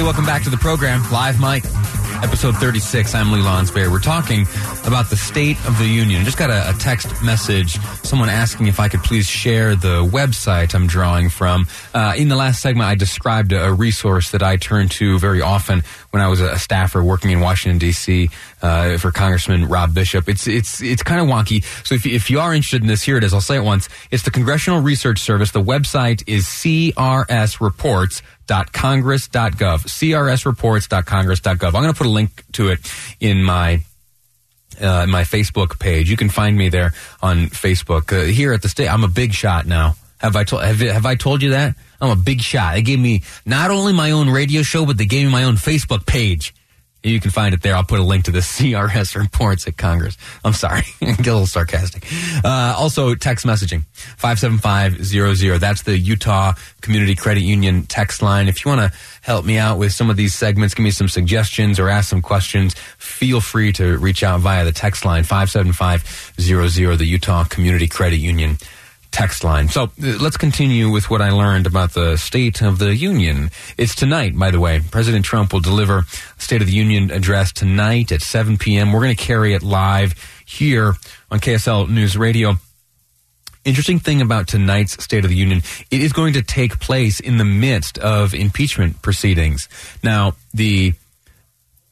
Hey, welcome back to the program, Live Mike, episode 36. I'm Lee Lonsberry. We're talking about the State of the Union. Just got a, a, text message, someone asking if I could please share the website I'm drawing from. Uh, in the last segment, I described a, a, resource that I turn to very often when I was a staffer working in Washington, D.C. Uh, for Congressman Rob Bishop. It's, it's, it's kind of wonky. So if, if you are interested in this, here it is. I'll say it once. It's the Congressional Research Service. The website is CRS Reports crsreports.congress.gov. crsreports.congress.gov. I'm going to put a link to it in my uh, my Facebook page. You can find me there on Facebook. Uh, here at the state, I'm a big shot now. Have I told have, have I told you that? I'm a big shot. They gave me not only my own radio show, but they gave me my own Facebook page. You can find it there. I'll put a link to the CRS reports at Congress. I'm sorry. Get a little sarcastic. Uh, also, text messaging. 57500. That's the Utah Community Credit Union text line. If you want to help me out with some of these segments, give me some suggestions or ask some questions, feel free to reach out via the text line. 57500, the Utah Community Credit Union text line. So uh, let's continue with what I learned about the State of the Union. It's tonight, by the way. President Trump will deliver State of the Union address tonight at 7 p.m. We're going to carry it live here on KSL News Radio. Interesting thing about tonight's State of the Union, it is going to take place in the midst of impeachment proceedings. Now, the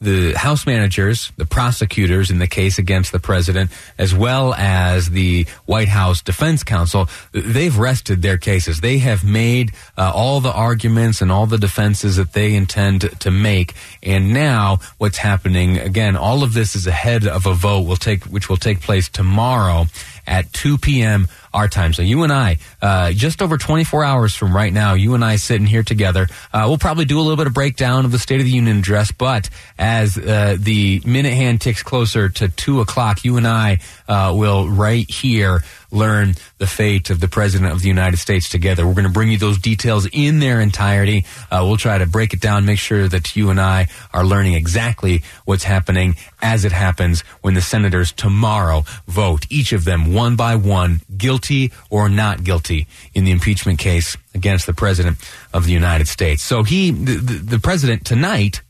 the House managers, the prosecutors in the case against the president, as well as the White House Defense Counsel, they've rested their cases. They have made uh, all the arguments and all the defenses that they intend to make. And now what's happening, again, all of this is ahead of a vote will take, which will take place tomorrow at 2 p.m. our time. So you and I, uh, just over 24 hours from right now, you and I sitting here together. Uh, we'll probably do a little bit of breakdown of the State of the Union address, but as uh, the minute hand ticks closer to 2 o'clock, you and I uh, will right here learn the fate of the President of the United States together. We're going to bring you those details in their entirety. Uh, we'll try to break it down, make sure that you and I are learning exactly what's happening as it happens when the senators tomorrow vote, each of them one by one, guilty or not guilty in the impeachment case against the President of the United States. So he, the, the, the President tonight,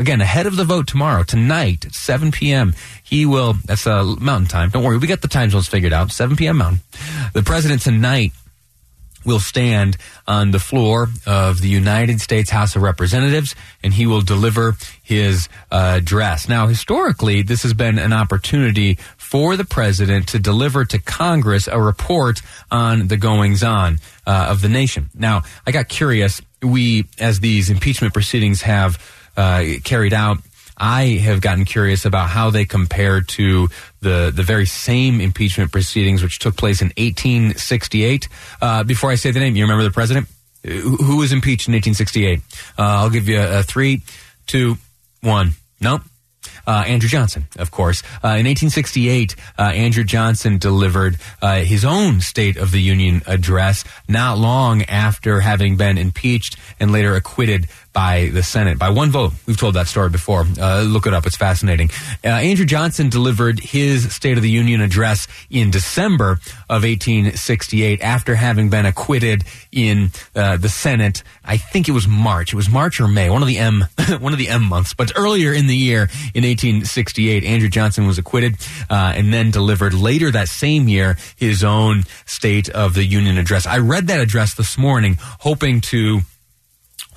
Again, ahead of the vote tomorrow, tonight at 7 p.m., he will, that's uh, mountain time. Don't worry, we got the time zones figured out. 7 p.m. mountain. The president tonight will stand on the floor of the United States House of Representatives and he will deliver his uh, address. Now, historically, this has been an opportunity for the president to deliver to Congress a report on the goings on uh, of the nation. Now, I got curious. We, as these impeachment proceedings have carried out. I have gotten curious about how they compare to the the very same impeachment proceedings which took place in 1868. Uh, before I say the name, you remember the president who was impeached in 1868? Uh, I'll give you a, a three, two, one. Nope. Uh, Andrew Johnson, of course. Uh, in 1868, uh, Andrew Johnson delivered uh, his own State of the Union address not long after having been impeached and later acquitted by the Senate by one vote. We've told that story before. Uh, look it up; it's fascinating. Uh, Andrew Johnson delivered his State of the Union address in December of 1868 after having been acquitted in the Senate. I think it was March. It was March or May, one of the M, one of the M months. But earlier in the year, in 1868, Andrew Johnson was acquitted uh, and then delivered later that same year his own State of the Union address. I read that address this morning, hoping to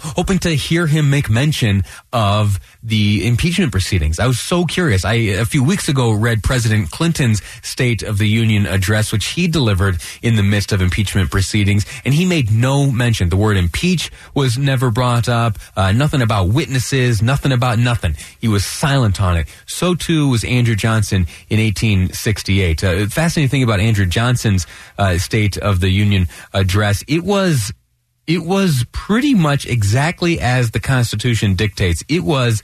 hoping to hear him make mention of the impeachment proceedings. I was so curious. I, a few weeks ago, read President Clinton's State of the Union address, which he delivered in the midst of impeachment proceedings, and he made no mention. The word impeach was never brought up, uh, nothing about witnesses, nothing about nothing. He was silent on it. So too was Andrew Johnson in 1868. Uh, fascinating thing about Andrew Johnson's uh, State of the Union address, it was it was pretty much exactly as the Constitution dictates. It was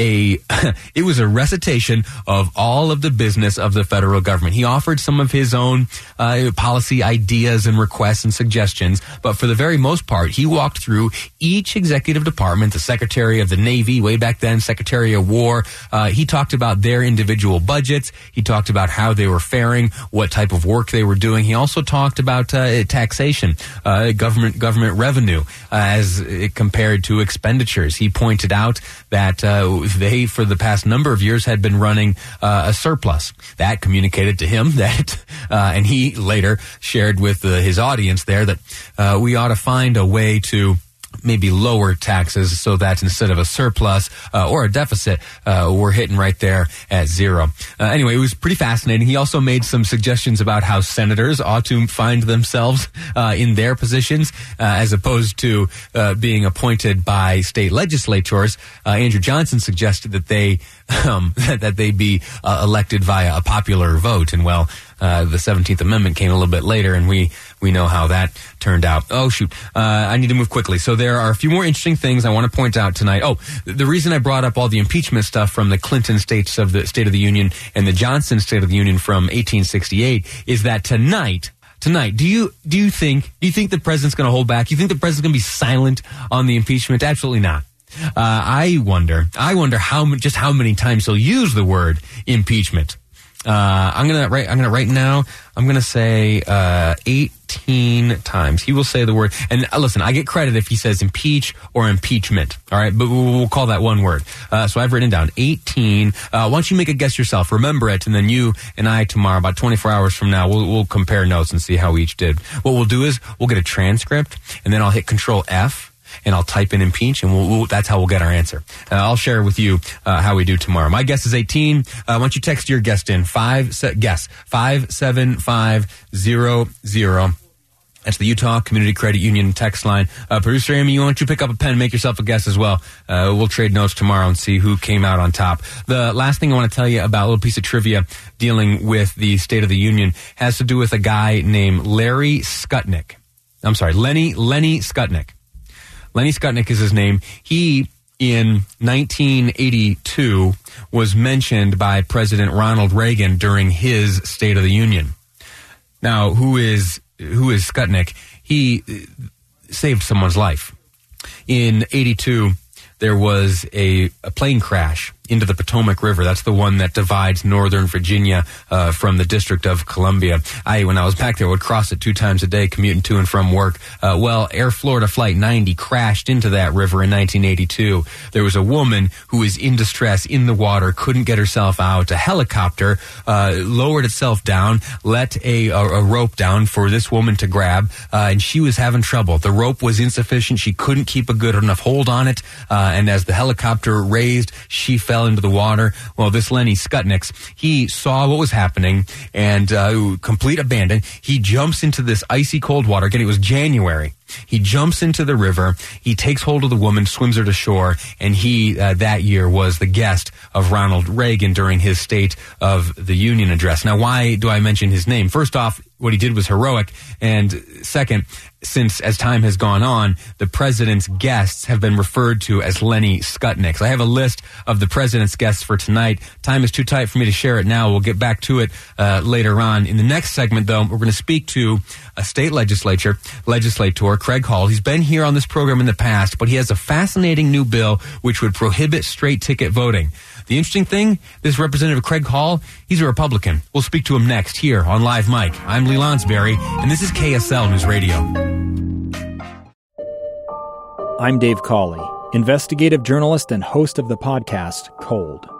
a it was a recitation of all of the business of the federal government. He offered some of his own uh, policy ideas and requests and suggestions, but for the very most part, he walked through each executive department, the Secretary of the Navy, way back then, Secretary of War. Uh, he talked about their individual budgets. He talked about how they were faring, what type of work they were doing. He also talked about uh, taxation, uh, government government revenue uh, as compared to expenditures. He pointed out that uh, they, for the past number of years, had been running uh, a surplus. That communicated to him that, uh, and he later shared with uh, his audience there that uh, we ought to find a way to maybe lower taxes so that instead of a surplus uh, or a deficit, uh, we're hitting right there at zero. Uh, anyway, it was pretty fascinating. He also made some suggestions about how senators ought to find themselves uh, in their positions uh, as opposed to uh, being appointed by state legislatures. Andrew Johnson suggested that they um, that they be elected via a popular vote, and well. Uh, the 17th Amendment came a little bit later, and we we know how that turned out. Oh shoot, uh, I need to move quickly. So there are a few more interesting things I want to point out tonight. Oh, the reason I brought up all the impeachment stuff from the Clinton states of the State of the Union and the Johnson State of the Union from 1868 is that tonight tonight. Do you do you think do you think the president's going to hold back? You think the president's going to be silent on the impeachment? Absolutely not. Uh, I wonder. I wonder how just how many times he'll use the word impeachment. Uh, I'm gonna write. I'm gonna write now. I'm gonna say uh, 18 times. He will say the word. And uh, listen, I get credit if he says impeach or impeachment. All right, but we'll, call that one word. Uh, so I've written down 18. Uh, why don't you make a guess yourself? Remember it, and then you and I tomorrow, about 24 hours from now, we'll, we'll compare notes and see how we each did. What we'll do is we'll get a transcript, and then I'll hit Control F and I'll type in impeach, and we'll, we'll, that's how we'll get our answer. Uh, I'll share with you uh, how we do tomorrow. My guess is 18. Uh, why don't you text your guest in? Five, se- guess, 57500. That's the Utah Community Credit Union text line. Uh, Producer Amy, you want you pick up a pen, and make yourself a guess as well. Uh, we'll trade notes tomorrow and see who came out on top. The last thing I want to tell you about a little piece of trivia dealing with the State of the Union has to do with a guy named Larry Skutnik. I'm sorry, Lenny Lenny Skutnik. Lenny Skutnik is his name. He, in 1982, was mentioned by President Ronald Reagan during his State of the Union. Now, who is who is Skutnik? He uh, saved someone's life. In 82, there was a, a plane crash into the Potomac River. That's the one that divides Northern Virginia uh, from the District of Columbia. I, when I was back there, would cross it two times a day, commuting to and from work. Uh, well, Air Florida Flight 90 crashed into that river in 1982. There was a woman who was in distress in the water, couldn't get herself out. A helicopter uh, lowered itself down, let a, a, a, rope down for this woman to grab, uh, and she was having trouble. The rope was insufficient. She couldn't keep a good enough hold on it, uh, and as the helicopter raised, she fell fell into the water. Well, this Lenny Skutniks, he saw what was happening and uh, complete abandon. He jumps into this icy cold water. Again, it was January. He jumps into the river. He takes hold of the woman, swims her to shore, and he uh, that year was the guest of Ronald Reagan during his State of the Union address. Now, why do I mention his name? First off, what he did was heroic, and second, since as time has gone on, the president's guests have been referred to as Lenny Skutniks. I have a list of the president's guests for tonight. Time is too tight for me to share it now. We'll get back to it uh, later on. In the next segment, though, we're going to speak to a state legislature legislator, Craig Hall. He's been here on this program in the past, but he has a fascinating new bill which would prohibit straight ticket voting. The interesting thing, this Representative Craig Hall, he's a Republican. We'll speak to him next here on Live Mike. I'm Lee Lonsberry, and this is KSL News Radio. I'm Dave Cawley, investigative journalist and host of the podcast Cold.